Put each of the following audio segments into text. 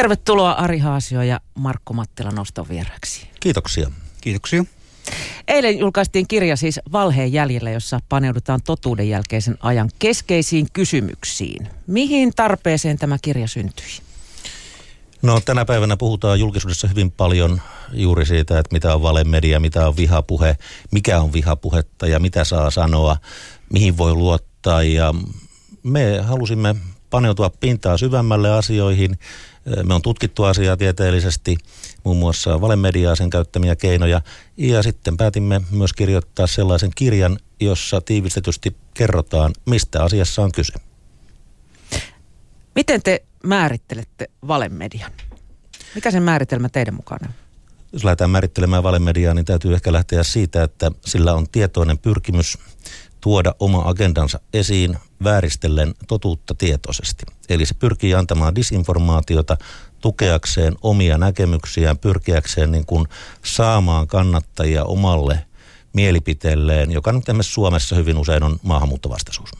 Tervetuloa Ari Haasio ja Markku Mattila noston vieraksi. Kiitoksia. Kiitoksia. Eilen julkaistiin kirja siis Valheen jäljellä, jossa paneudutaan totuuden jälkeisen ajan keskeisiin kysymyksiin. Mihin tarpeeseen tämä kirja syntyi? No tänä päivänä puhutaan julkisuudessa hyvin paljon juuri siitä, että mitä on valemedia, mitä on vihapuhe, mikä on vihapuhetta ja mitä saa sanoa, mihin voi luottaa. Ja me halusimme paneutua pintaa syvemmälle asioihin. Me on tutkittu asiaa tieteellisesti, muun muassa valemediaa, sen käyttämiä keinoja. Ja sitten päätimme myös kirjoittaa sellaisen kirjan, jossa tiivistetysti kerrotaan, mistä asiassa on kyse. Miten te määrittelette valemedian? Mikä sen määritelmä teidän mukana on? Jos lähdetään määrittelemään valemediaa, niin täytyy ehkä lähteä siitä, että sillä on tietoinen pyrkimys tuoda oma agendansa esiin vääristellen totuutta tietoisesti. Eli se pyrkii antamaan disinformaatiota tukeakseen omia näkemyksiään, pyrkiäkseen niin kuin saamaan kannattajia omalle mielipiteelleen, joka nyt Suomessa hyvin usein on maahanmuuttovastaisuus.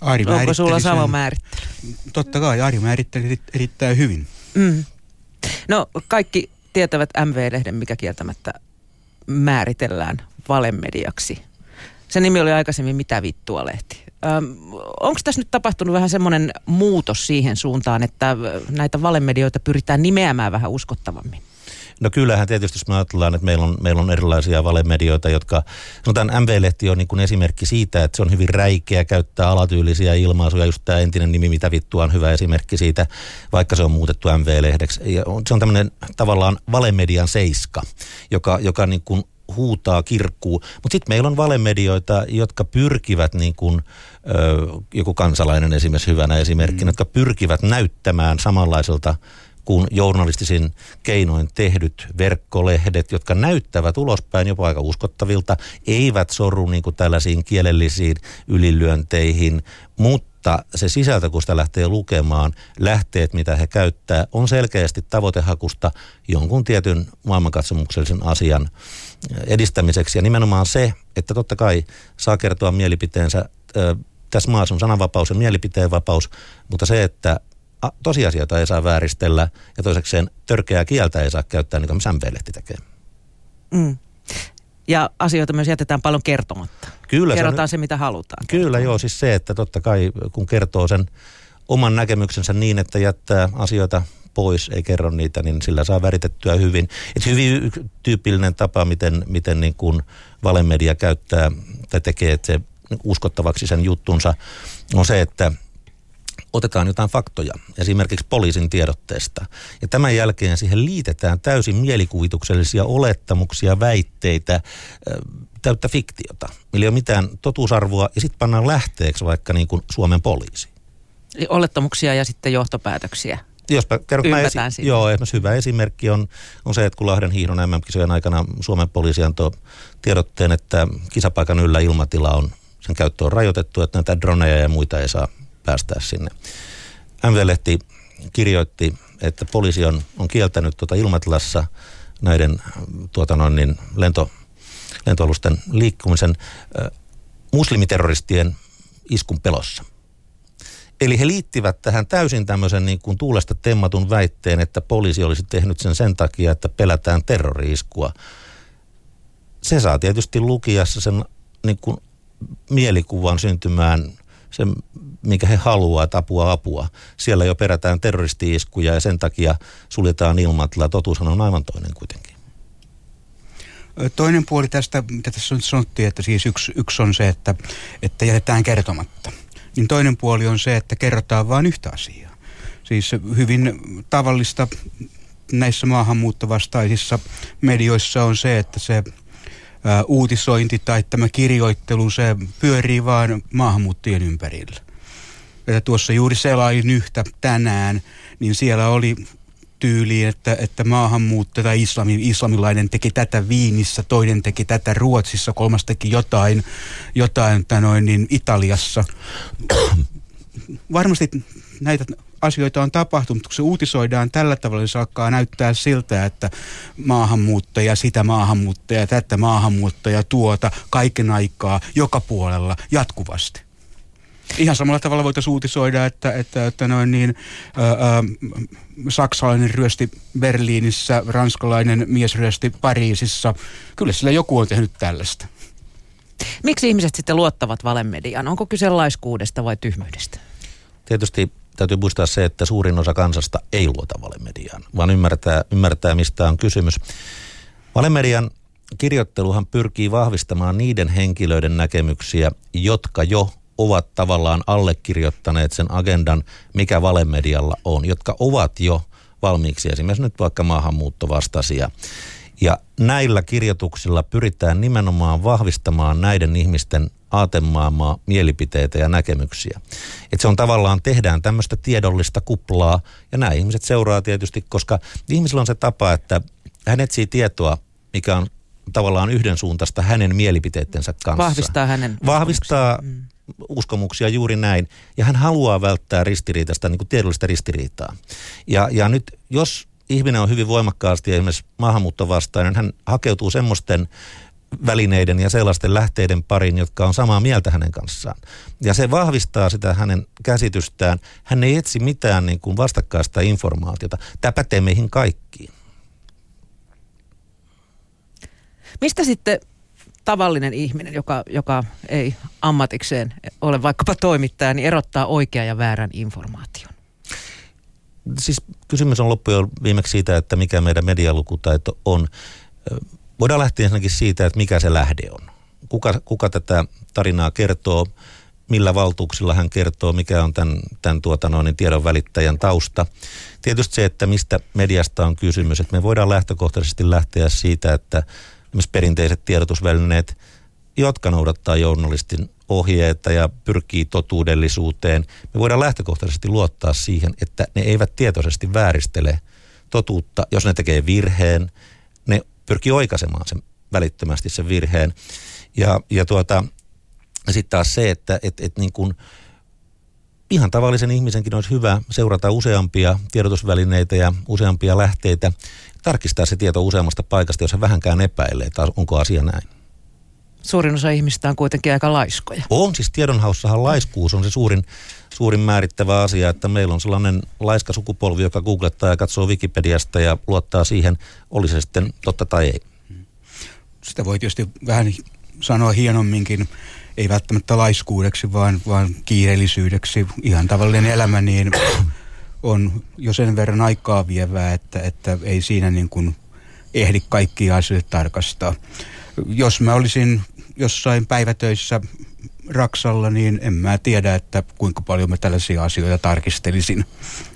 Ari Onko sulla sama määrittely? Totta kai, Ari määritteli erittäin hyvin. Mm. No kaikki tietävät MV-lehden, mikä kieltämättä määritellään valemediaksi. Se nimi oli aikaisemmin Mitä vittua lehti. Onko tässä nyt tapahtunut vähän semmoinen muutos siihen suuntaan, että näitä valemedioita pyritään nimeämään vähän uskottavammin? No kyllähän tietysti, jos me ajatellaan, että meillä on, meillä on erilaisia valemedioita, jotka, sanotaan MV-lehti on niin kuin esimerkki siitä, että se on hyvin räikeä, käyttää alatyylisiä ilmaisuja, just tämä entinen nimi, mitä vittua on hyvä esimerkki siitä, vaikka se on muutettu MV-lehdeksi. Ja se on tämmöinen tavallaan valemedian seiska, joka, joka niin kuin huutaa, kirkkuu. Mutta sitten meillä on valemedioita, jotka pyrkivät, niin kuin, ö, joku kansalainen esimerkiksi hyvänä esimerkkinä, mm. jotka pyrkivät näyttämään samanlaiselta kuin journalistisin keinoin tehdyt verkkolehdet, jotka näyttävät ulospäin jopa aika uskottavilta, eivät sorru niin kuin tällaisiin kielellisiin ylilyönteihin, mutta se sisältö, kun sitä lähtee lukemaan, lähteet, mitä he käyttää, on selkeästi tavoitehakusta jonkun tietyn maailmankatsomuksellisen asian edistämiseksi. Ja nimenomaan se, että totta kai saa kertoa mielipiteensä, tässä maassa on sananvapaus ja mielipiteenvapaus, mutta se, että tosiasioita ei saa vääristellä ja toisekseen törkeää kieltä ei saa käyttää, niin kuin MV-lehti tekee. Mm. Ja asioita myös jätetään paljon kertomatta. Kyllä, Kerrotaan se, se mitä halutaan. Kyllä kertoa. joo, siis se, että totta kai kun kertoo sen oman näkemyksensä niin, että jättää asioita pois, ei kerro niitä, niin sillä saa väritettyä hyvin. Et hyvin tyypillinen tapa, miten, miten niin kuin valemedia käyttää tai tekee että se uskottavaksi sen juttunsa, on se, että otetaan jotain faktoja, esimerkiksi poliisin tiedotteesta. Ja tämän jälkeen siihen liitetään täysin mielikuvituksellisia olettamuksia, väitteitä, täyttä fiktiota. Millä ei ole mitään totuusarvoa ja sitten pannaan lähteeksi vaikka niin kuin Suomen poliisi. Eli olettamuksia ja sitten johtopäätöksiä. Jos kerrot esi- joo, esimerkiksi hyvä esimerkki on, on se, että kun Lahden hiihdon MM-kisojen aikana Suomen poliisi antoi tiedotteen, että kisapaikan yllä ilmatila on, sen käyttö on rajoitettu, että näitä droneja ja muita ei saa päästää sinne. MV-lehti kirjoitti, että poliisi on, on kieltänyt tuota ilmatilassa näiden tuota noin, niin lento, lentoalusten liikkumisen äh, muslimiterroristien iskun pelossa. Eli he liittivät tähän täysin tämmöisen niin kuin tuulesta temmatun väitteen, että poliisi olisi tehnyt sen sen takia, että pelätään terroriiskua. Se saa tietysti lukijassa sen niin kuin mielikuvan syntymään se, mikä he haluaa, että apua. Siellä jo perätään terroristi-iskuja ja sen takia suljetaan ilmatila. Totuushan on aivan toinen kuitenkin. Toinen puoli tästä, mitä tässä nyt sanottiin, että siis yksi, yksi on se, että, että jätetään kertomatta. Niin toinen puoli on se, että kerrotaan vain yhtä asiaa. Siis hyvin tavallista näissä maahanmuuttovastaisissa medioissa on se, että se uutisointi tai tämä kirjoittelu, se pyörii vain maahanmuuttajien ympärillä. Että tuossa juuri selain yhtä tänään, niin siellä oli tyyli, että, että maahanmuuttaja tai islami, islamilainen teki tätä Viinissä, toinen teki tätä Ruotsissa, kolmas teki jotain, jotain noin, niin Italiassa. Varmasti näitä asioita on tapahtunut, mutta kun se uutisoidaan tällä tavalla, niin se alkaa näyttää siltä, että maahanmuuttaja, sitä maahanmuuttaja, tätä maahanmuuttaja, tuota, kaiken aikaa, joka puolella, jatkuvasti. Ihan samalla tavalla voitaisiin uutisoida, että, että, että noin niin, ää, ää, saksalainen ryösti Berliinissä, ranskalainen mies ryösti Pariisissa. Kyllä sillä joku on tehnyt tällaista. Miksi ihmiset sitten luottavat valemediaan? Onko kyse laiskuudesta vai tyhmyydestä? Tietysti täytyy muistaa se, että suurin osa kansasta ei luota valemediaan, vaan ymmärtää, ymmärtää mistä on kysymys. Valemedian kirjoitteluhan pyrkii vahvistamaan niiden henkilöiden näkemyksiä, jotka jo ovat tavallaan allekirjoittaneet sen agendan, mikä valemedialla on, jotka ovat jo valmiiksi esimerkiksi nyt vaikka maahanmuuttovastaisia. Ja näillä kirjoituksilla pyritään nimenomaan vahvistamaan näiden ihmisten aatemaailmaa, mielipiteitä ja näkemyksiä. Et se on tavallaan, tehdään tämmöistä tiedollista kuplaa ja nämä ihmiset seuraa tietysti, koska ihmisillä on se tapa, että hän etsii tietoa, mikä on tavallaan yhdensuuntaista hänen mielipiteittensä kanssa. Vahvistaa hänen Vahvistaa uskomuksia, mm. uskomuksia juuri näin. Ja hän haluaa välttää ristiriitasta, niin kuin tiedollista ristiriitaa. Ja, ja nyt jos ihminen on hyvin voimakkaasti esimerkiksi maahanmuuttovastainen, hän hakeutuu semmoisten välineiden ja sellaisten lähteiden parin, jotka on samaa mieltä hänen kanssaan. Ja se vahvistaa sitä hänen käsitystään. Hän ei etsi mitään niin kuin vastakkaista informaatiota. Tämä pätee meihin kaikkiin. Mistä sitten tavallinen ihminen, joka, joka ei ammatikseen ole vaikkapa toimittaja, niin erottaa oikean ja väärän informaation? Siis kysymys on loppujen viimeksi siitä, että mikä meidän medialukutaito on. Voidaan lähteä ensinnäkin siitä, että mikä se lähde on. Kuka, kuka tätä tarinaa kertoo, millä valtuuksilla hän kertoo, mikä on tämän, tämän tuota noin, tiedon välittäjän tausta. Tietysti se, että mistä mediasta on kysymys. Että me voidaan lähtökohtaisesti lähteä siitä, että perinteiset tiedotusvälineet, jotka noudattaa journalistin ohjeita ja pyrkii totuudellisuuteen. Me voidaan lähtökohtaisesti luottaa siihen, että ne eivät tietoisesti vääristele totuutta. Jos ne tekee virheen, ne pyrkii oikaisemaan sen välittömästi sen virheen. Ja, ja tuota, sitten taas se, että et, et niin kuin ihan tavallisen ihmisenkin olisi hyvä seurata useampia tiedotusvälineitä ja useampia lähteitä, tarkistaa se tieto useammasta paikasta, jos hän vähänkään epäilee, että onko asia näin. Suurin osa ihmistä on kuitenkin aika laiskoja. On, siis tiedonhaussahan laiskuus on se suurin, suurin määrittävä asia, että meillä on sellainen laiska sukupolvi, joka googlettaa ja katsoo Wikipediasta ja luottaa siihen, oli se sitten totta tai ei. Sitä voi tietysti vähän sanoa hienomminkin, ei välttämättä laiskuudeksi, vaan, vaan kiireellisyydeksi. Ihan tavallinen elämä niin on jo sen verran aikaa vievää, että, että ei siinä niin kuin ehdi kaikkia asioita tarkastaa. Jos mä olisin jossain päivätöissä Raksalla, niin en mä tiedä, että kuinka paljon mä tällaisia asioita tarkistelisin.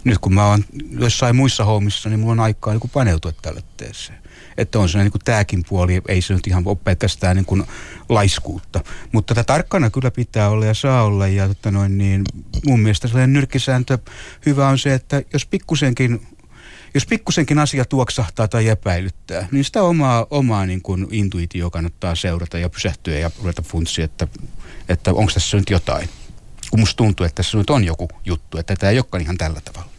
Nyt kun mä oon jossain muissa hommissa, niin mulla on aikaa niin paneutua tällaiseen. Että on se niin tämäkin puoli, ei se nyt ihan ole pelkästään niin laiskuutta. Mutta tätä tarkkana kyllä pitää olla ja saa olla. Ja tota noin, niin mun mielestä sellainen nyrkkisääntö hyvä on se, että jos pikkusenkin jos pikkusenkin asia tuoksahtaa tai epäilyttää, niin sitä omaa, omaa niin kuin intuitio kannattaa seurata ja pysähtyä ja ruveta funtsia, että, että onko tässä nyt jotain. Kun musta tuntuu, että tässä nyt on joku juttu, että tämä ei olekaan ihan tällä tavalla.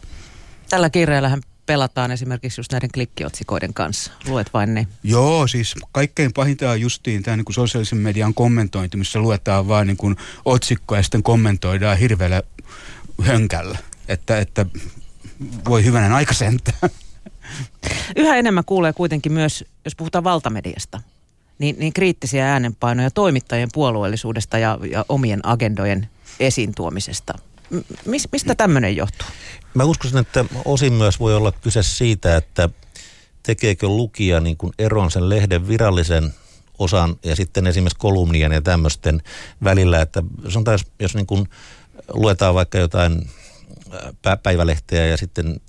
Tällä kirjallahan pelataan esimerkiksi just näiden klikkiotsikoiden kanssa? Luet vain ne? Joo, siis kaikkein pahinta on justiin tämä niin sosiaalisen median kommentointi, missä luetaan vain niin kuin otsikkoa ja sitten kommentoidaan hirveällä hönkällä. Että, että voi hyvänen aika sentään. Yhä enemmän kuulee kuitenkin myös, jos puhutaan valtamediasta, niin, niin kriittisiä äänenpainoja toimittajien puolueellisuudesta ja, ja omien agendojen esiin tuomisesta. Mis, mistä tämmöinen johtuu? Mä uskoisin, että osin myös voi olla kyse siitä, että tekeekö lukija niin kuin eron sen lehden virallisen osan ja sitten esimerkiksi kolumnien ja tämmöisten välillä, että sanotaan, jos, jos niin kuin luetaan vaikka jotain päivälehteä ja sitten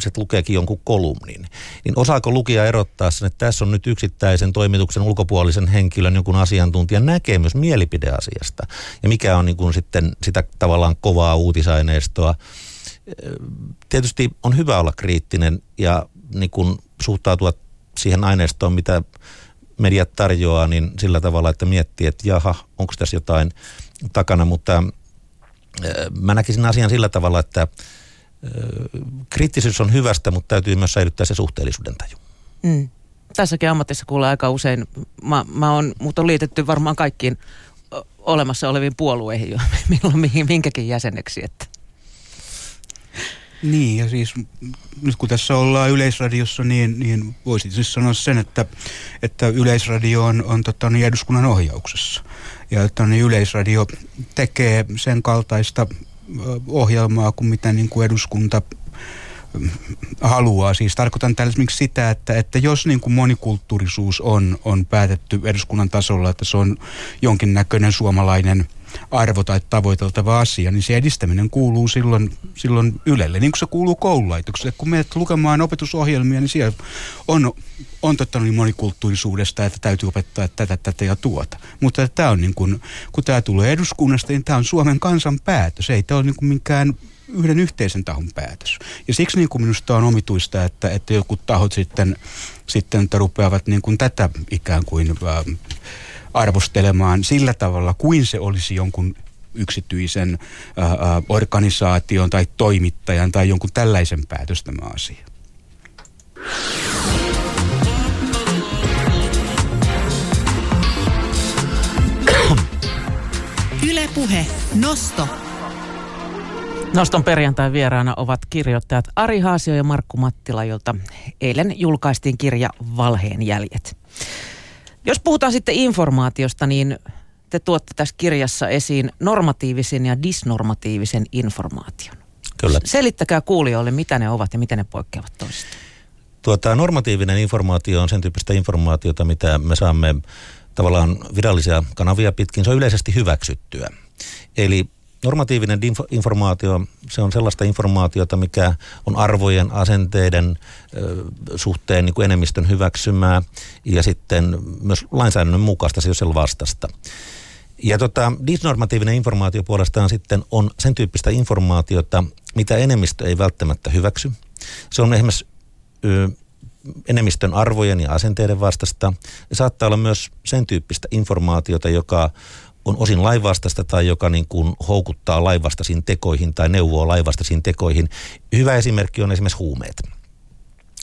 se lukeekin jonkun kolumnin, niin osaako lukija erottaa sen, että tässä on nyt yksittäisen toimituksen ulkopuolisen henkilön jonkun asiantuntijan näkemys mielipideasiasta? Ja mikä on niin kuin sitten sitä tavallaan kovaa uutisaineistoa. Tietysti on hyvä olla kriittinen ja niin kuin suhtautua siihen aineistoon, mitä mediat tarjoaa, niin sillä tavalla, että miettii, että jaha, onko tässä jotain takana, mutta mä näkisin asian sillä tavalla, että kriittisyys on hyvästä, mutta täytyy myös säilyttää se suhteellisuuden taju. Mm. Tässäkin ammatissa kuulee aika usein, mä, mä on, mut on liitetty varmaan kaikkiin olemassa oleviin puolueihin jo, milloin mihin, minkäkin jäseneksi. Että. Niin, ja siis nyt kun tässä ollaan Yleisradiossa, niin, niin voisin siis sanoa sen, että, että Yleisradio on, on tota, niin eduskunnan ohjauksessa. Ja että niin Yleisradio tekee sen kaltaista ohjelmaa kuin mitä niin kuin eduskunta haluaa. Siis tarkoitan tällä esimerkiksi sitä, että, että jos niin kuin monikulttuurisuus on, on päätetty eduskunnan tasolla, että se on jonkinnäköinen suomalainen arvo tai tavoiteltava asia, niin se edistäminen kuuluu silloin, silloin Ylelle, niin kuin se kuuluu koululaitokselle. Kun menet lukemaan opetusohjelmia, niin siellä on, on totta niin monikulttuurisuudesta, että täytyy opettaa tätä, tätä ja tuota. Mutta tämä on niin kuin, kun tämä tulee eduskunnasta, niin tämä on Suomen kansan päätös. Ei tämä ole niin kuin minkään yhden yhteisen tahon päätös. Ja siksi niin kuin minusta on omituista, että, että joku tahot sitten, sitten rupeavat niin kuin tätä ikään kuin äh, arvostelemaan sillä tavalla, kuin se olisi jonkun yksityisen äh, äh, organisaation tai toimittajan tai jonkun tällaisen päätös tämä asia. Ylepuhe Nosto Noston perjantai vieraana ovat kirjoittajat Ari Haasio ja Markku Mattila, jolta eilen julkaistiin kirja Valheen jäljet. Jos puhutaan sitten informaatiosta, niin te tuotte tässä kirjassa esiin normatiivisen ja disnormatiivisen informaation. Kyllä. Selittäkää kuulijoille, mitä ne ovat ja miten ne poikkeavat toisistaan. Tuota, normatiivinen informaatio on sen tyyppistä informaatiota, mitä me saamme tavallaan virallisia kanavia pitkin. Se on yleisesti hyväksyttyä. Eli Normatiivinen informaatio, se on sellaista informaatiota, mikä on arvojen, asenteiden ö, suhteen niin kuin enemmistön hyväksymää ja sitten myös lainsäädännön mukaista, se on vastasta. Ja tota, disnormatiivinen informaatio puolestaan sitten on sen tyyppistä informaatiota, mitä enemmistö ei välttämättä hyväksy. Se on esimerkiksi ö, enemmistön arvojen ja asenteiden vastasta. Ja saattaa olla myös sen tyyppistä informaatiota, joka on osin laivastasta tai joka niin kuin houkuttaa laivastaisiin tekoihin tai neuvoo laivastaisiin tekoihin. Hyvä esimerkki on esimerkiksi huumeet.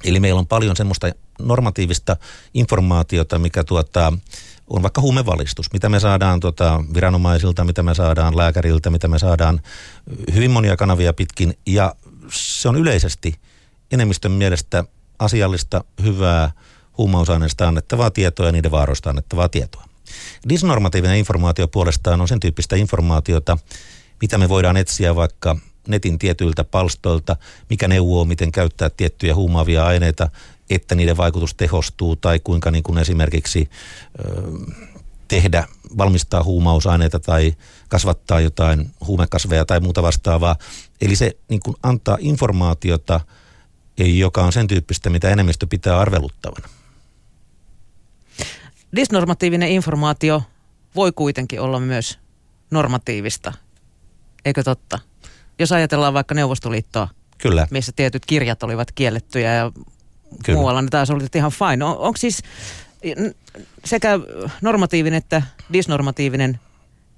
Eli meillä on paljon semmoista normatiivista informaatiota, mikä tuota, on vaikka huumevalistus, mitä me saadaan tuota, viranomaisilta, mitä me saadaan lääkäriltä, mitä me saadaan hyvin monia kanavia pitkin. Ja se on yleisesti enemmistön mielestä asiallista, hyvää huumausaineista annettavaa tietoa ja niiden vaaroista annettavaa tietoa. Disnormatiivinen informaatio puolestaan on sen tyyppistä informaatiota, mitä me voidaan etsiä vaikka netin tietyiltä palstoilta, mikä neuvoo, miten käyttää tiettyjä huumaavia aineita, että niiden vaikutus tehostuu tai kuinka niin kuin esimerkiksi ö, tehdä, valmistaa huumausaineita tai kasvattaa jotain huumekasveja tai muuta vastaavaa. Eli se niin kuin antaa informaatiota, joka on sen tyyppistä, mitä enemmistö pitää arveluttavana disnormatiivinen informaatio voi kuitenkin olla myös normatiivista, eikö totta? Jos ajatellaan vaikka Neuvostoliittoa, Kyllä. missä tietyt kirjat olivat kiellettyjä ja Kyllä. muualla, niin taas oli ihan fine. On, onko siis sekä normatiivinen että disnormatiivinen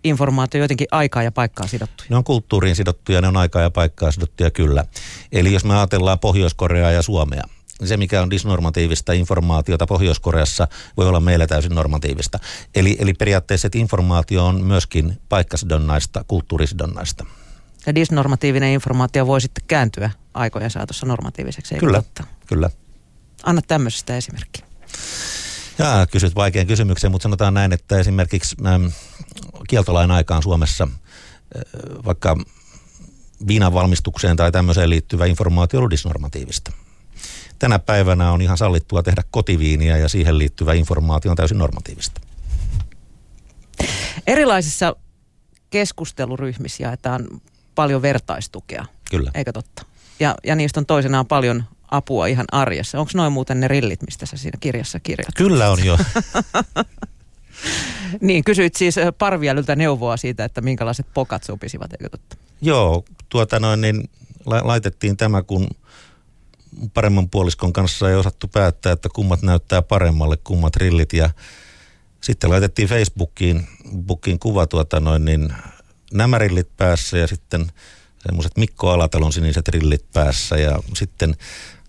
informaatio jotenkin aikaa ja paikkaa sidottuja? Ne on kulttuuriin sidottuja, ne on aikaa ja paikkaa sidottuja kyllä. Eli jos me ajatellaan Pohjois-Koreaa ja Suomea, se, mikä on disnormatiivista informaatiota Pohjois-Koreassa, voi olla meillä täysin normatiivista. Eli, eli periaatteessa että informaatio on myöskin paikkasidonnaista, kulttuurisidonnaista. Ja disnormatiivinen informaatio voi sitten kääntyä aikojen saatossa normatiiviseksi, Kyllä, totta? kyllä. Anna tämmöisestä esimerkki. Jaa, kysyt vaikean kysymyksen, mutta sanotaan näin, että esimerkiksi ähm, kieltolain aikaan Suomessa äh, vaikka viinan valmistukseen tai tämmöiseen liittyvä informaatio on disnormatiivista tänä päivänä on ihan sallittua tehdä kotiviiniä ja siihen liittyvä informaatio on täysin normatiivista. Erilaisissa keskusteluryhmissä jaetaan paljon vertaistukea. Kyllä. Eikö totta? Ja, ja niistä on toisenaan paljon apua ihan arjessa. Onko noin muuten ne rillit, mistä sä siinä kirjassa kirjoitat? Kyllä on jo. niin, kysyit siis Parviälyltä neuvoa siitä, että minkälaiset pokat sopisivat, eikö totta? Joo, tuota noin, niin laitettiin tämä, kun paremman puoliskon kanssa ei osattu päättää, että kummat näyttää paremmalle, kummat rillit. Ja sitten laitettiin Facebookiin bookiin kuva tuota noin, niin nämä rillit päässä ja sitten semmoiset Mikko Alatalon siniset rillit päässä. Ja sitten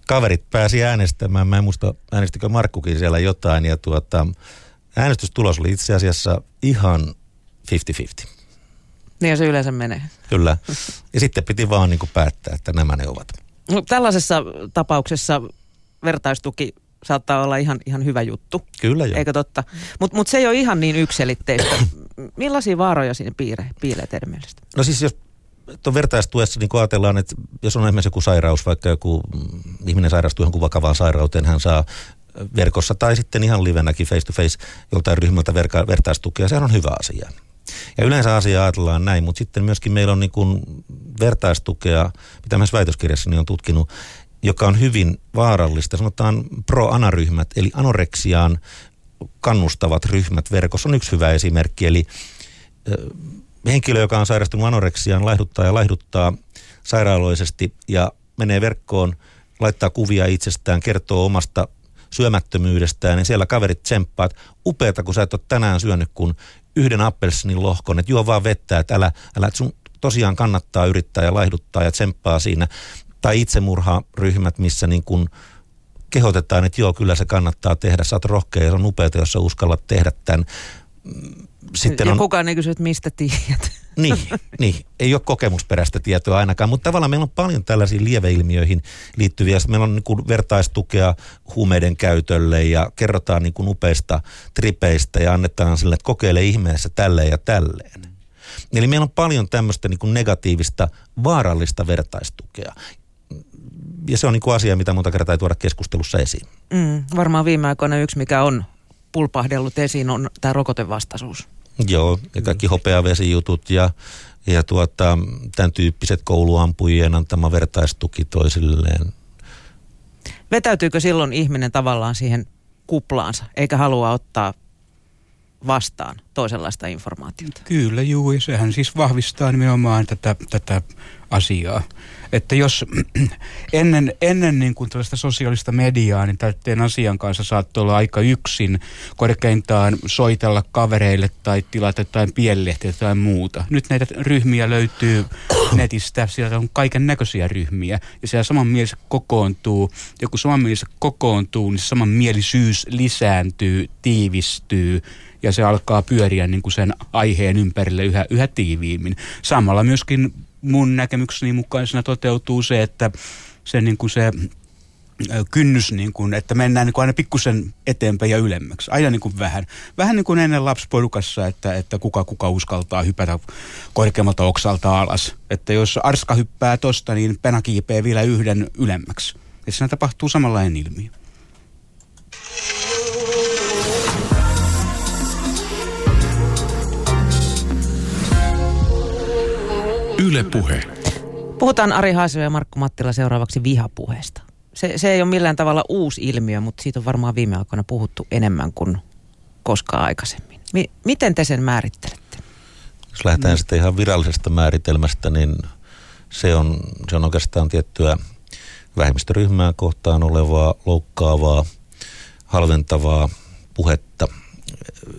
kaverit pääsi äänestämään. Mä en muista, äänestikö Markkukin siellä jotain. Ja tuota, äänestystulos oli itse asiassa ihan 50-50. Niin ja se yleensä menee. Kyllä. Ja sitten piti vaan niin kuin päättää, että nämä ne ovat. No, tällaisessa tapauksessa vertaistuki saattaa olla ihan, ihan hyvä juttu. Kyllä joo. Eikö totta? Mutta mut se ei ole ihan niin ykselitteistä. Millaisia vaaroja siinä piire, piilee teidän mielestä? No siis jos tuon vertaistuessa niin ajatellaan, että jos on esimerkiksi joku sairaus, vaikka joku mm, ihminen sairastuu johonkin vakavaan sairauteen, hän saa verkossa tai sitten ihan livenäkin face to face joltain ryhmältä verka- vertaistukea, sehän on hyvä asia. Ja yleensä asia ajatellaan näin, mutta sitten myöskin meillä on niin kuin vertaistukea, mitä myös väitöskirjassani on tutkinut, joka on hyvin vaarallista. Sanotaan pro-anaryhmät, eli anoreksiaan kannustavat ryhmät verkossa on yksi hyvä esimerkki. Eli henkilö, joka on sairastunut anoreksiaan, laihduttaa ja laihduttaa sairaaloisesti ja menee verkkoon, laittaa kuvia itsestään, kertoo omasta syömättömyydestään, niin siellä kaverit tsemppaat. Upeata, kun sä et ole tänään syönyt kuin yhden appelsinin lohkon, että juo vaan vettä, että älä, älä sun tosiaan kannattaa yrittää ja laihduttaa ja tsemppaa siinä. Tai itsemurharyhmät, missä niin kuin kehotetaan, että joo, kyllä se kannattaa tehdä, sä oot rohkea ja se on upeata, jos sä uskallat tehdä tämän sitten ja on... kukaan ei kysy, että mistä tiedät. Niin, niin, ei ole kokemusperäistä tietoa ainakaan, mutta tavallaan meillä on paljon tällaisiin lieveilmiöihin liittyviä. Meillä on niin kuin vertaistukea huumeiden käytölle ja kerrotaan niin kuin upeista tripeistä ja annetaan sille, että kokeile ihmeessä tälleen ja tälleen. Eli meillä on paljon tämmöistä niin kuin negatiivista, vaarallista vertaistukea. Ja se on niin kuin asia, mitä monta kertaa ei tuoda keskustelussa esiin. Mm, varmaan viime aikoina yksi, mikä on pulpahdellut esiin, on tämä rokotevastaisuus. Joo, ja kaikki hopeavesijutut ja, ja tuota, tämän tyyppiset kouluampujien antama vertaistuki toisilleen. Vetäytyykö silloin ihminen tavallaan siihen kuplaansa, eikä halua ottaa vastaan toisenlaista informaatiota? Kyllä, juu, ja sehän siis vahvistaa nimenomaan tätä, tätä asiaa. Että jos ennen, ennen niin kuin tällaista sosiaalista mediaa, niin täytteen asian kanssa saattoi olla aika yksin korkeintaan soitella kavereille tai tilata jotain pienlehtiä tai muuta. Nyt näitä ryhmiä löytyy netistä, siellä on kaiken näköisiä ryhmiä ja siellä samanmieliset kokoontuu. Joku samanmieliset kokoontuu, niin samanmielisyys lisääntyy, tiivistyy ja se alkaa pyöriä niin kuin sen aiheen ympärille yhä, yhä tiiviimmin. Samalla myöskin mun näkemykseni mukaan siinä toteutuu se, että se, niin kuin se kynnys, niin kuin, että mennään niin kuin aina pikkusen eteenpäin ja ylemmäksi. Aina niin kuin vähän. Vähän niin kuin ennen lapsiporukassa, että, että kuka kuka uskaltaa hypätä korkeammalta oksalta alas. Että jos Arska hyppää tosta, niin Pena kiipee vielä yhden ylemmäksi. Ja siinä tapahtuu samanlainen ilmiö. Yle Puhe. Puhutaan Ari Haasio ja Markku Mattila seuraavaksi vihapuheesta. Se, se ei ole millään tavalla uusi ilmiö, mutta siitä on varmaan viime aikoina puhuttu enemmän kuin koskaan aikaisemmin. Mi- miten te sen määrittelette? Jos lähdetään mm. sitten ihan virallisesta määritelmästä, niin se on, se on oikeastaan tiettyä vähemmistöryhmää kohtaan olevaa, loukkaavaa, halventavaa puhetta.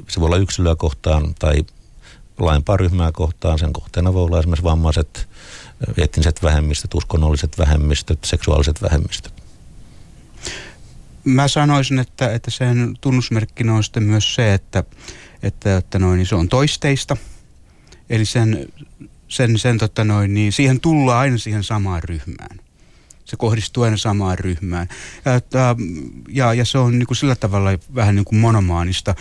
Se voi olla yksilöä kohtaan tai laajempaa ryhmää kohtaan. Sen kohteena voi olla esimerkiksi vammaiset, etniset vähemmistöt, uskonnolliset vähemmistöt, seksuaaliset vähemmistöt. Mä sanoisin, että, että sen tunnusmerkkinä on sitten myös se, että, että, että noin, niin se on toisteista. Eli sen, sen, sen tota noin, niin siihen tullaan aina siihen samaan ryhmään se kohdistuu aina samaan ryhmään. Ja, ja, ja se on niin kuin sillä tavalla vähän niin kuin monomaanista.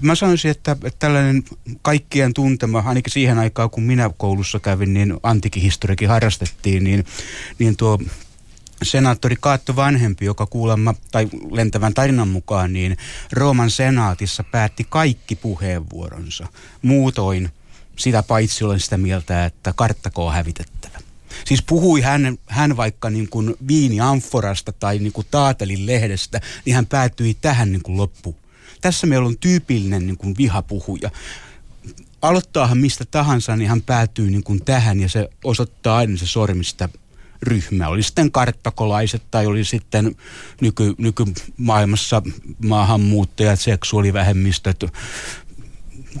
Mä sanoisin, että, että tällainen kaikkien tuntema, ainakin siihen aikaan kun minä koulussa kävin, niin antikin historiakin harrastettiin, niin, niin tuo senaattori Kaatto Vanhempi, joka kuulemma, tai lentävän tarinan mukaan, niin Rooman senaatissa päätti kaikki puheenvuoronsa. Muutoin sitä paitsi olen sitä mieltä, että karttako on hävitettävä. Siis puhui hän, hän vaikka niin kuin Viini Amforasta tai niin kuin Taatelin lehdestä, niin hän päätyi tähän niin kuin loppuun. Tässä meillä on tyypillinen niin kuin vihapuhuja. Aloittaahan mistä tahansa, niin hän päätyy niin kuin tähän ja se osoittaa aina se sormista ryhmä. Oli sitten karttakolaiset tai oli sitten nyky, nykymaailmassa maahanmuuttajat, seksuaalivähemmistöt,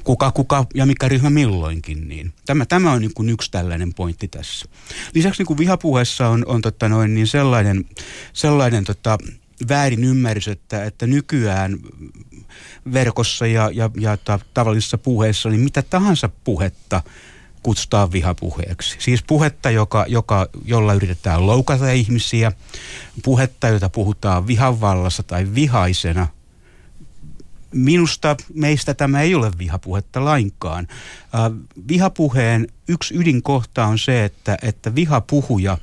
kuka, kuka ja mikä ryhmä milloinkin. Niin. Tämä, tämä on niin kuin yksi tällainen pointti tässä. Lisäksi niin kuin vihapuheessa on, on totta noin, niin sellainen, sellainen tota, väärin ymmärrys, että, että nykyään verkossa ja, ja, ja ta, tavallisessa puheessa, niin mitä tahansa puhetta kutsutaan vihapuheeksi. Siis puhetta, joka, joka, jolla yritetään loukata ihmisiä, puhetta, jota puhutaan vihavallassa tai vihaisena. Minusta meistä tämä ei ole vihapuhetta lainkaan. Vihapuheen yksi ydinkohta on se, että, että vihapuhuja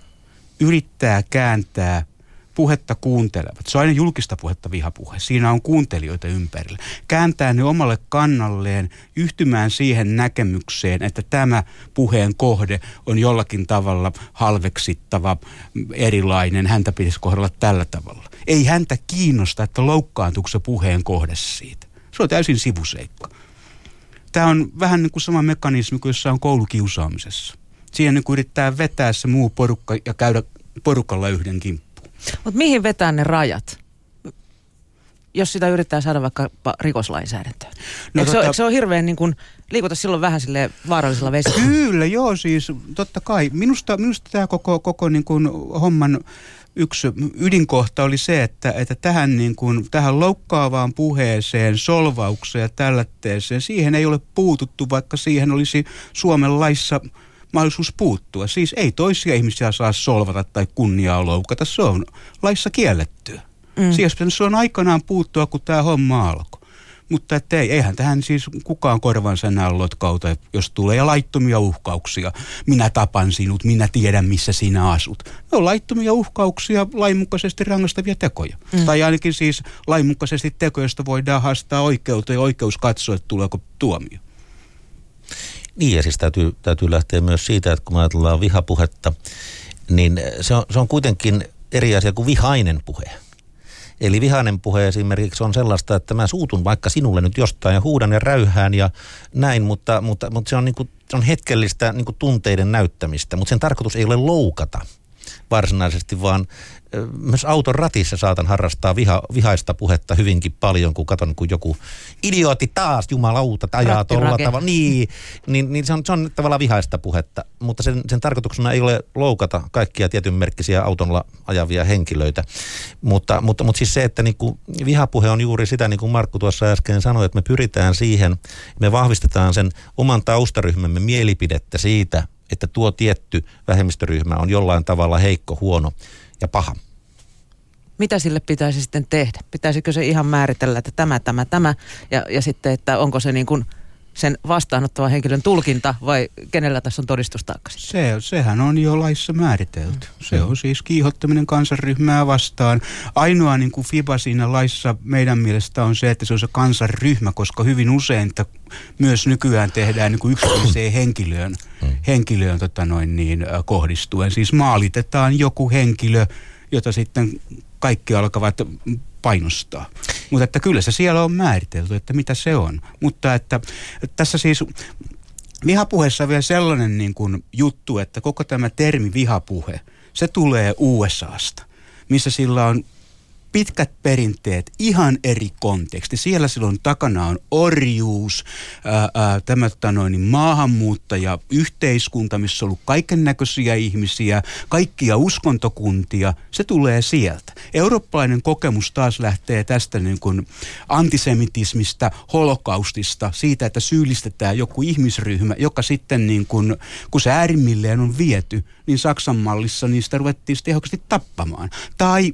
yrittää kääntää puhetta kuuntelevat. Se on aina julkista puhetta vihapuhe. Siinä on kuuntelijoita ympärillä. Kääntää ne omalle kannalleen yhtymään siihen näkemykseen, että tämä puheen kohde on jollakin tavalla halveksittava, erilainen. Häntä pitäisi kohdella tällä tavalla. Ei häntä kiinnosta, että loukkaantuuko se puheen kohde siitä. Se on täysin sivuseikka. Tämä on vähän niin kuin sama mekanismi kuin jossain koulukiusaamisessa. Siihen niin kuin yrittää vetää se muu porukka ja käydä porukalla yhden kimppuun. Mutta mihin vetää ne rajat? Jos sitä yrittää saada vaikka rikoslainsäädäntöön. No eikö, tota... se, eikö se ole hirveän niin kuin, liikuta silloin vähän sille vaarallisella vesillä? Kyllä, joo, siis totta kai. Minusta, minusta tämä koko, koko niin kuin homman yksi ydinkohta oli se, että, että tähän, niin kuin, tähän loukkaavaan puheeseen, solvaukseen ja tällätteeseen, siihen ei ole puututtu, vaikka siihen olisi Suomen laissa mahdollisuus puuttua. Siis ei toisia ihmisiä saa solvata tai kunniaa loukata, se on laissa kiellettyä. Mm. Siihen se on aikanaan puuttua, kun tämä homma alkoi. Mutta että ei, eihän tähän siis kukaan korvansa näe lotkauta, jos tulee laittomia uhkauksia. Minä tapan sinut, minä tiedän missä sinä asut. Ne on laittomia uhkauksia, lainmukaisesti rangaistavia tekoja. Mm. Tai ainakin siis lainmukaisesti tekoja, joista voidaan haastaa oikeuteen ja oikeus katsoa, että tuleeko tuomio. Niin ja siis täytyy, täytyy lähteä myös siitä, että kun me ajatellaan vihapuhetta, niin se on, se on kuitenkin eri asia kuin vihainen puhe. Eli vihainen puhe esimerkiksi on sellaista, että mä suutun vaikka sinulle nyt jostain ja huudan ja räyhään ja näin, mutta, mutta, mutta se on, niin kuin, se on hetkellistä niin kuin tunteiden näyttämistä, mutta sen tarkoitus ei ole loukata varsinaisesti, vaan myös auton ratissa saatan harrastaa viha, vihaista puhetta hyvinkin paljon, kun katon, kun joku idiootti taas, jumalauta, ajaa tuolla tavalla. Niin, niin, niin se, on, se on tavallaan vihaista puhetta, mutta sen, sen tarkoituksena ei ole loukata kaikkia tietyn merkkisiä autolla ajavia henkilöitä. Mutta, mutta, mutta siis se, että niin kuin vihapuhe on juuri sitä, niin kuin Markku tuossa äsken sanoi, että me pyritään siihen, me vahvistetaan sen oman taustaryhmämme mielipidettä siitä, että tuo tietty vähemmistöryhmä on jollain tavalla heikko, huono ja paha. Mitä sille pitäisi sitten tehdä? Pitäisikö se ihan määritellä, että tämä, tämä, tämä ja, ja sitten, että onko se niin kuin sen vastaanottavan henkilön tulkinta vai kenellä tässä on todistustaakka? Se, sehän on jo laissa määritelty. Se on siis kiihottaminen kansanryhmää vastaan. Ainoa niin kuin FIBA siinä laissa meidän mielestä on se, että se on se kansanryhmä, koska hyvin usein että myös nykyään tehdään niin kuin yksityiseen henkilöön, henkilöön tota noin niin, kohdistuen. Siis maalitetaan joku henkilö, jota sitten kaikki alkavat painostaa. Mutta että kyllä se siellä on määritelty, että mitä se on. Mutta että, tässä siis vihapuheessa on vielä sellainen niin kuin juttu, että koko tämä termi vihapuhe, se tulee USAsta, missä sillä on pitkät perinteet, ihan eri konteksti. Siellä silloin takana on orjuus, ää, ää, tämä tota noin, niin maahanmuuttaja, yhteiskunta, missä on ollut kaiken näköisiä ihmisiä, kaikkia uskontokuntia, se tulee sieltä. Eurooppalainen kokemus taas lähtee tästä niin kuin antisemitismistä, holokaustista, siitä, että syyllistetään joku ihmisryhmä, joka sitten niin kuin, kun se äärimmilleen on viety, niin Saksan mallissa niistä ruvettiin tehokkaasti tappamaan. Tai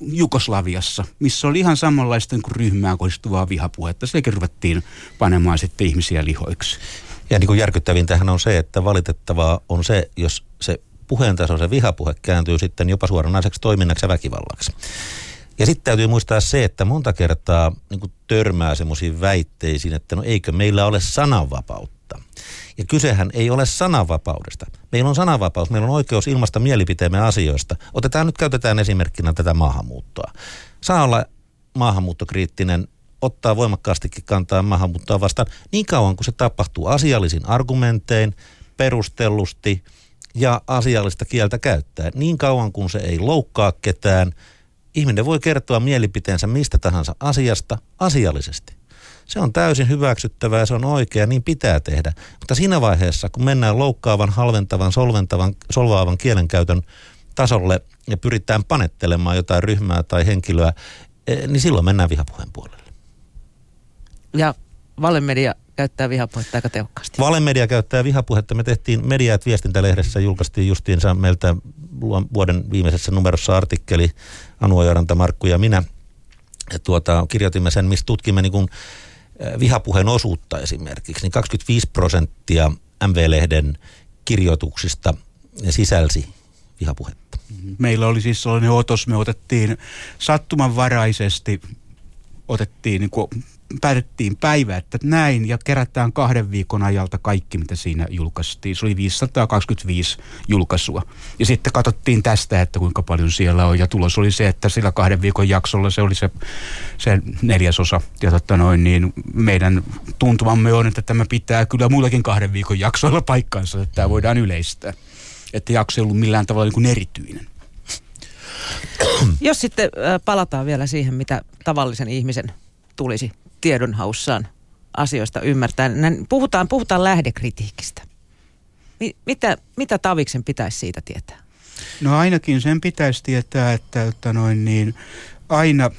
Jugoslaviassa, missä oli ihan samanlaista kuin ryhmään kohdistuvaa vihapuhetta. Sekin ruvettiin panemaan sitten ihmisiä lihoiksi. Ja niin kuin järkyttävintähän on se, että valitettavaa on se, jos se puheen taso, se vihapuhe kääntyy sitten jopa suoranaiseksi toiminnaksi ja väkivallaksi. Ja sitten täytyy muistaa se, että monta kertaa niin törmää semmoisiin väitteisiin, että no eikö meillä ole sananvapautta. Ja kysehän ei ole sananvapaudesta. Meillä on sananvapaus, meillä on oikeus ilmaista mielipiteemme asioista. Otetaan nyt, käytetään esimerkkinä tätä maahanmuuttoa. Saa olla maahanmuuttokriittinen, ottaa voimakkaastikin kantaa maahanmuuttoa vastaan niin kauan kuin se tapahtuu asiallisin argumentein, perustellusti ja asiallista kieltä käyttäen. Niin kauan kuin se ei loukkaa ketään, ihminen voi kertoa mielipiteensä mistä tahansa asiasta asiallisesti. Se on täysin hyväksyttävää, se on oikea, niin pitää tehdä. Mutta siinä vaiheessa, kun mennään loukkaavan, halventavan, solventavan, solvaavan kielenkäytön tasolle ja pyritään panettelemaan jotain ryhmää tai henkilöä, eh, niin silloin mennään vihapuheen puolelle. Ja valemedia käyttää vihapuhetta aika tehokkaasti. Valemedia käyttää vihapuhetta. Me tehtiin Mediaat viestintälehdessä, julkaistiin justiinsa meiltä vuoden viimeisessä numerossa artikkeli Anu Ojaranta, Markku ja minä. Ja tuota, kirjoitimme sen, missä tutkimme niin kuin vihapuheen osuutta esimerkiksi. Niin 25 prosenttia MV-lehden kirjoituksista sisälsi vihapuhetta. Meillä oli siis sellainen otos, me otettiin sattumanvaraisesti, otettiin niin päätettiin päivä, että näin, ja kerätään kahden viikon ajalta kaikki, mitä siinä julkaistiin. Se oli 525 julkaisua. Ja sitten katsottiin tästä, että kuinka paljon siellä on, ja tulos oli se, että sillä kahden viikon jaksolla se oli se, se neljäsosa. Ja totta noin, niin meidän tuntumamme on, että tämä pitää kyllä muillakin kahden viikon jaksoilla paikkansa, että tämä voidaan yleistää. Että jakso ei ollut millään tavalla niin kuin erityinen. Jos sitten palataan vielä siihen, mitä tavallisen ihmisen tulisi tiedonhaussaan asioista ymmärtää. Puhutaan, puhutaan lähdekritiikistä. Mitä, mitä Taviksen pitäisi siitä tietää? No ainakin sen pitäisi tietää, että, että noin niin, aina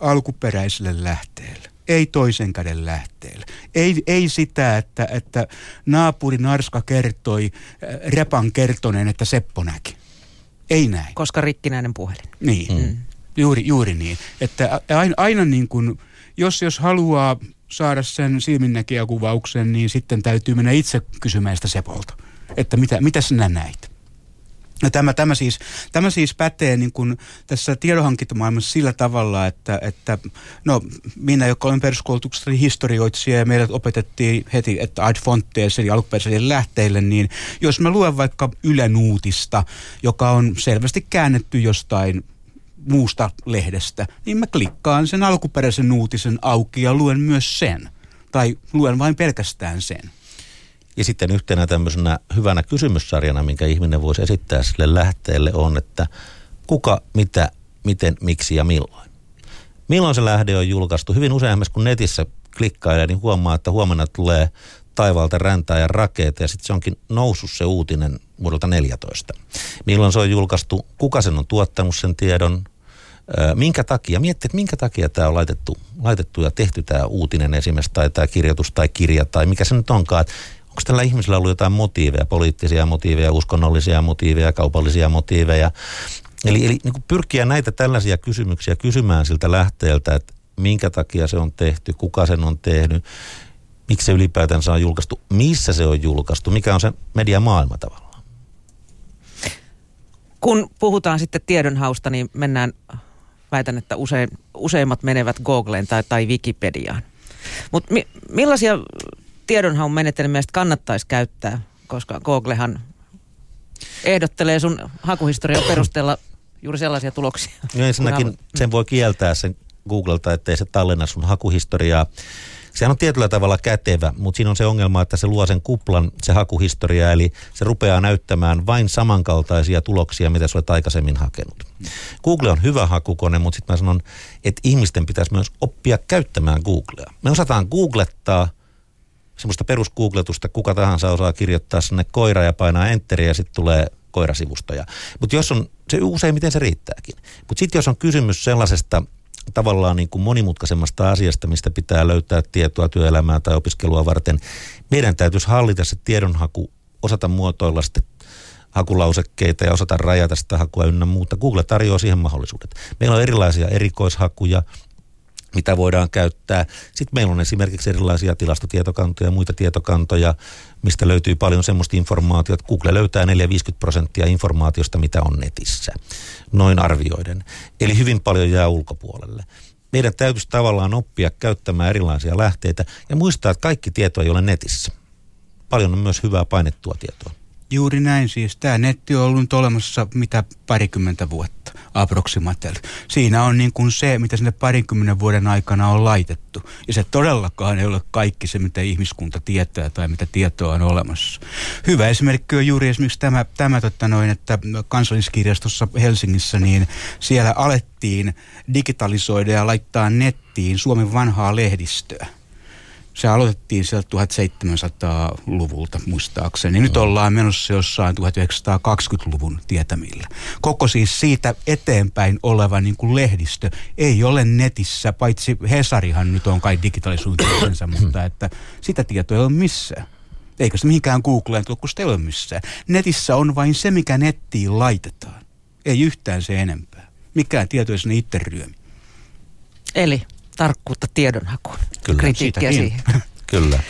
alkuperäiselle lähteelle ei toisen käden lähteelle. Ei, ei sitä, että, että naapuri Narska kertoi äh, Repan kertoneen, että Seppo näki. Ei näin. Koska rikkinäinen puhelin. Niin, mm. juuri, juuri niin. Että aina, aina niin kuin jos, jos haluaa saada sen silminnäkijäkuvauksen, niin sitten täytyy mennä itse kysymään sitä Sepolta, että mitä, mitä sinä näit. Ja tämä, tämä, siis, tämä siis pätee niin kuin tässä tiedonhankintamaailmassa sillä tavalla, että, että no, minä, joka olen peruskoulutuksessa historioitsija ja meidät opetettiin heti, että ad fontes eli alkuperäiselle lähteille, niin jos mä luen vaikka Ylen uutista, joka on selvästi käännetty jostain muusta lehdestä, niin mä klikkaan sen alkuperäisen uutisen auki ja luen myös sen. Tai luen vain pelkästään sen. Ja sitten yhtenä tämmöisenä hyvänä kysymyssarjana, minkä ihminen voisi esittää sille lähteelle on, että kuka, mitä, miten, miksi ja milloin. Milloin se lähde on julkaistu? Hyvin usein kun netissä klikkailee, niin huomaa, että huomenna tulee taivaalta räntää ja rakeita ja sitten se onkin noussut se uutinen vuodelta 14. Milloin se on julkaistu, kuka sen on tuottanut sen tiedon, Minkä takia, miettii, että minkä takia tämä on laitettu, laitettu ja tehty tämä uutinen esimerkiksi, tai tämä kirjoitus tai kirja, tai mikä se nyt onkaan, onko tällä ihmisellä ollut jotain motiiveja, poliittisia motiiveja, uskonnollisia motiiveja, kaupallisia motiiveja. Eli, eli niin pyrkiä näitä tällaisia kysymyksiä kysymään siltä lähteeltä, että minkä takia se on tehty, kuka sen on tehnyt, miksi se ylipäätänsä on julkaistu, missä se on julkaistu, mikä on se mediamaailma tavallaan. Kun puhutaan sitten tiedonhausta, niin mennään väitän, että usein, useimmat menevät Googleen tai, tai Wikipediaan. Mutta mi, millaisia tiedonhaun menetelmiä kannattaisi käyttää, koska Googlehan ehdottelee sun hakuhistorian perusteella juuri sellaisia tuloksia. No ensinnäkin sen voi kieltää sen Googlelta, ettei se tallenna sun hakuhistoriaa. Sehän on tietyllä tavalla kätevä, mutta siinä on se ongelma, että se luo sen kuplan, se hakuhistoria, eli se rupeaa näyttämään vain samankaltaisia tuloksia, mitä sä olet aikaisemmin hakenut. Google on hyvä hakukone, mutta sitten mä sanon, että ihmisten pitäisi myös oppia käyttämään Googlea. Me osataan googlettaa semmoista perusgoogletusta, kuka tahansa osaa kirjoittaa sinne koira ja painaa enteriä ja sitten tulee koirasivustoja. Mutta jos on, se useimmiten se riittääkin. Mutta sitten jos on kysymys sellaisesta tavallaan niin kuin monimutkaisemmasta asiasta, mistä pitää löytää tietoa työelämää tai opiskelua varten. Meidän täytyisi hallita se tiedonhaku, osata muotoilla sitten hakulausekkeita ja osata rajata sitä hakua ynnä muuta. Google tarjoaa siihen mahdollisuudet. Meillä on erilaisia erikoishakuja, mitä voidaan käyttää. Sitten meillä on esimerkiksi erilaisia tilastotietokantoja ja muita tietokantoja, mistä löytyy paljon semmoista informaatiota, Google löytää 4-50 prosenttia informaatiosta, mitä on netissä, noin arvioiden. Eli hyvin paljon jää ulkopuolelle. Meidän täytyisi tavallaan oppia käyttämään erilaisia lähteitä ja muistaa, että kaikki tieto ei ole netissä. Paljon on myös hyvää painettua tietoa. Juuri näin siis. Tämä netti on ollut olemassa mitä parikymmentä vuotta approximately. Siinä on niin kuin se, mitä sinne parinkymmenen vuoden aikana on laitettu. Ja se todellakaan ei ole kaikki se, mitä ihmiskunta tietää tai mitä tietoa on olemassa. Hyvä esimerkki on juuri esimerkiksi tämä, tämä totta noin, että kansalliskirjastossa Helsingissä, niin siellä alettiin digitalisoida ja laittaa nettiin Suomen vanhaa lehdistöä Se aloitettiin sieltä 1700-luvulta muistaakseni. Nyt ollaan menossa jossain 1920-luvun tietämillä. Koko siis siitä eteenpäin oleva niin kuin lehdistö ei ole netissä, paitsi Hesarihan nyt on kai digitalisointinsa, mutta että sitä tietoa ei ole missään. Eikä se mihinkään Googleen tule, kun sitä ei ole missään. Netissä on vain se, mikä nettiin laitetaan. Ei yhtään se enempää. Mikään tieto ei sinne itse ryömi. Eli tarkkuutta tiedonhakuun. Kyllä. Kritiikkiä Siitäkin. siihen. Kyllä.